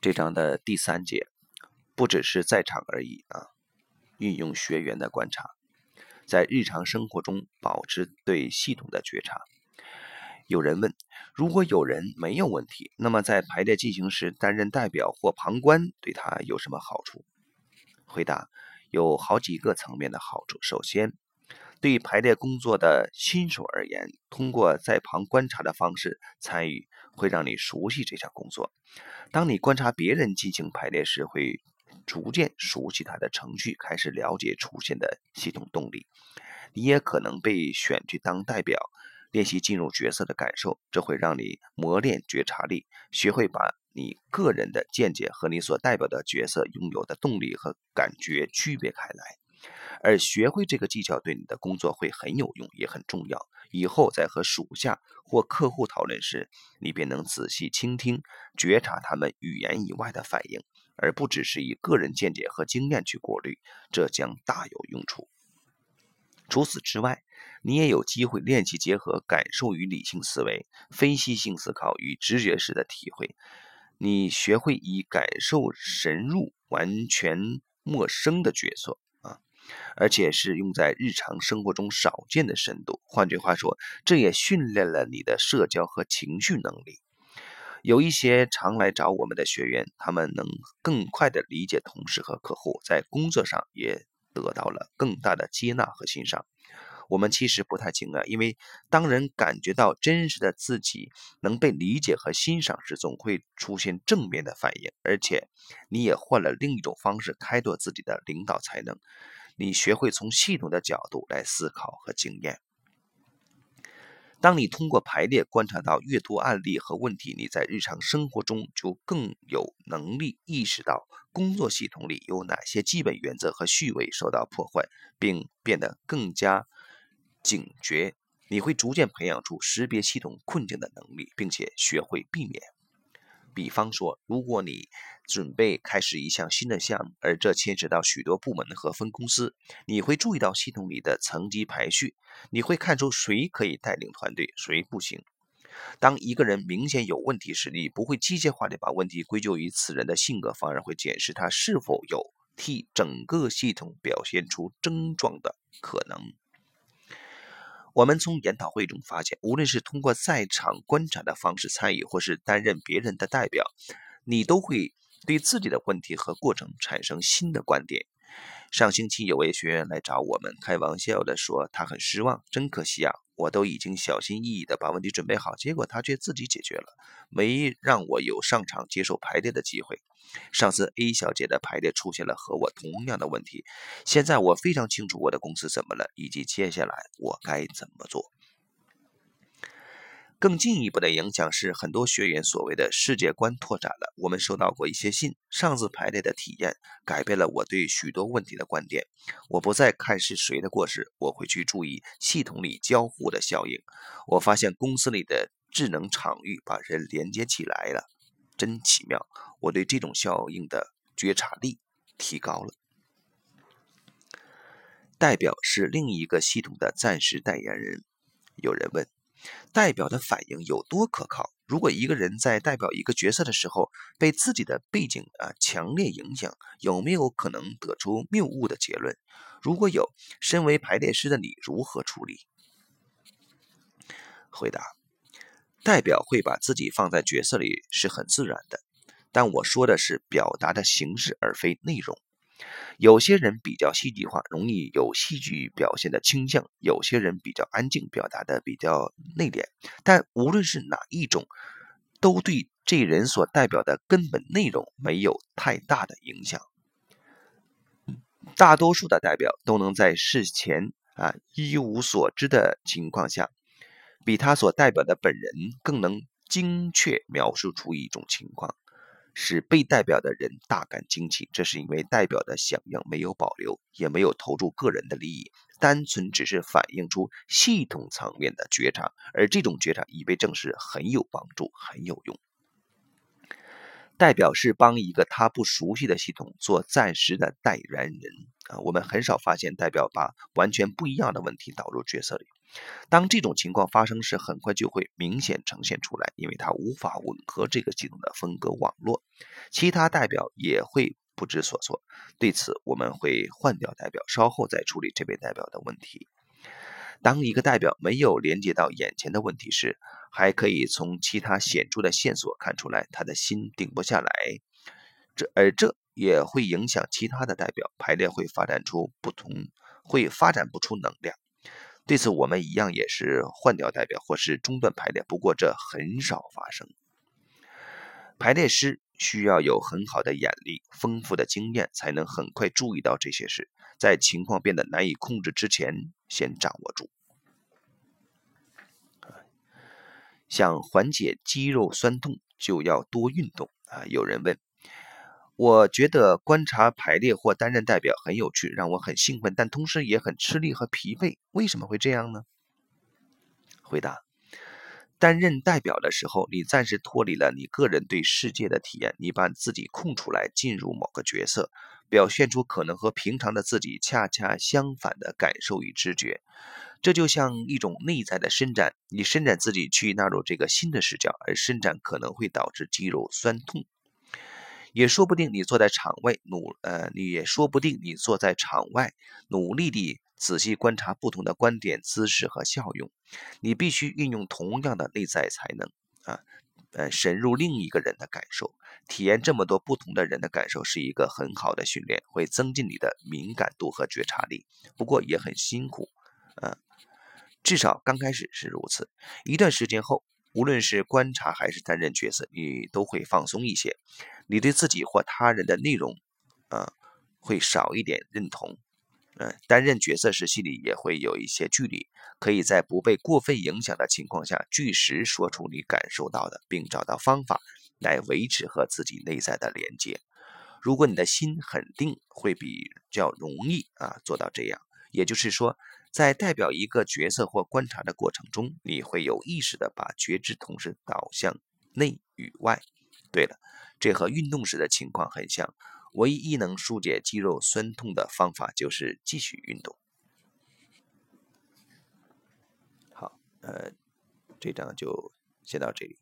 这章的第三节，不只是在场而已啊，运用学员的观察，在日常生活中保持对系统的觉察。有人问：如果有人没有问题，那么在排列进行时担任代表或旁观，对他有什么好处？回答：有好几个层面的好处。首先，对排列工作的新手而言，通过在旁观察的方式参与，会让你熟悉这项工作。当你观察别人进行排列时，会逐渐熟悉他的程序，开始了解出现的系统动力。你也可能被选去当代表，练习进入角色的感受，这会让你磨练觉察力，学会把你个人的见解和你所代表的角色拥有的动力和感觉区别开来。而学会这个技巧对你的工作会很有用，也很重要。以后在和属下或客户讨论时，你便能仔细倾听、觉察他们语言以外的反应，而不只是以个人见解和经验去过滤，这将大有用处。除此之外，你也有机会练习结合感受与理性思维、分析性思考与直觉式的体会。你学会以感受深入、完全陌生的角色。而且是用在日常生活中少见的深度。换句话说，这也训练了你的社交和情绪能力。有一些常来找我们的学员，他们能更快地理解同事和客户，在工作上也得到了更大的接纳和欣赏。我们其实不太惊讶，因为当人感觉到真实的自己能被理解和欣赏时，总会出现正面的反应。而且，你也换了另一种方式开拓自己的领导才能。你学会从系统的角度来思考和经验。当你通过排列观察到越多案例和问题，你在日常生活中就更有能力意识到工作系统里有哪些基本原则和序位受到破坏，并变得更加警觉。你会逐渐培养出识别系统困境的能力，并且学会避免。比方说，如果你准备开始一项新的项目，而这牵扯到许多部门和分公司，你会注意到系统里的层级排序，你会看出谁可以带领团队，谁不行。当一个人明显有问题时，你不会机械化地把问题归咎于此人的性格，反而会检视他是否有替整个系统表现出症状的可能。我们从研讨会中发现，无论是通过在场观察的方式参与，或是担任别人的代表，你都会对自己的问题和过程产生新的观点。上星期有位学员来找我们，开玩笑地说他很失望，真可惜啊。我都已经小心翼翼地把问题准备好，结果他却自己解决了，没让我有上场接受排列的机会。上次 A 小姐的排列出现了和我同样的问题，现在我非常清楚我的公司怎么了，以及接下来我该怎么做。更进一步的影响是，很多学员所谓的世界观拓展了。我们收到过一些信，上次排列的体验改变了我对许多问题的观点。我不再看是谁的过失，我会去注意系统里交互的效应。我发现公司里的智能场域把人连接起来了，真奇妙。我对这种效应的觉察力提高了。代表是另一个系统的暂时代言人。有人问。代表的反应有多可靠？如果一个人在代表一个角色的时候被自己的背景啊强烈影响，有没有可能得出谬误的结论？如果有，身为排列师的你如何处理？回答：代表会把自己放在角色里是很自然的，但我说的是表达的形式而非内容。有些人比较戏剧化，容易有戏剧表现的倾向；有些人比较安静，表达的比较内敛。但无论是哪一种，都对这人所代表的根本内容没有太大的影响。大多数的代表都能在事前啊一无所知的情况下，比他所代表的本人更能精确描述出一种情况。使被代表的人大感惊奇，这是因为代表的响应没有保留，也没有投注个人的利益，单纯只是反映出系统层面的觉察，而这种觉察已被证实很有帮助，很有用。代表是帮一个他不熟悉的系统做暂时的代言人啊，我们很少发现代表把完全不一样的问题导入角色里。当这种情况发生时，很快就会明显呈现出来，因为它无法吻合这个系统的风格网络。其他代表也会不知所措。对此，我们会换掉代表，稍后再处理这位代表的问题。当一个代表没有连接到眼前的问题时，还可以从其他显著的线索看出来，他的心定不下来。这而这也会影响其他的代表排列，会发展出不同，会发展不出能量。对此，我们一样也是换掉代表或是中断排列，不过这很少发生。排列师需要有很好的眼力、丰富的经验，才能很快注意到这些事，在情况变得难以控制之前先掌握住。想缓解肌肉酸痛，就要多运动啊！有人问。我觉得观察排列或担任代表很有趣，让我很兴奋，但同时也很吃力和疲惫。为什么会这样呢？回答：担任代表的时候，你暂时脱离了你个人对世界的体验，你把自己空出来，进入某个角色，表现出可能和平常的自己恰恰相反的感受与知觉。这就像一种内在的伸展，你伸展自己去纳入这个新的视角，而伸展可能会导致肌肉酸痛。也说不定你坐在场外努呃，你也说不定你坐在场外努力地仔细观察不同的观点、姿势和效用。你必须运用同样的内在才能啊，呃，深入另一个人的感受，体验这么多不同的人的感受是一个很好的训练，会增进你的敏感度和觉察力。不过也很辛苦，啊，至少刚开始是如此。一段时间后。无论是观察还是担任角色，你都会放松一些。你对自己或他人的内容，啊，会少一点认同。嗯，担任角色时心里也会有一些距离，可以在不被过分影响的情况下，据实说出你感受到的，并找到方法来维持和自己内在的连接。如果你的心很定，会比较容易啊做到这样。也就是说。在代表一个角色或观察的过程中，你会有意识的把觉知同时导向内与外。对了，这和运动时的情况很像。唯一能疏解肌肉酸痛的方法就是继续运动。好，呃，这章就先到这里。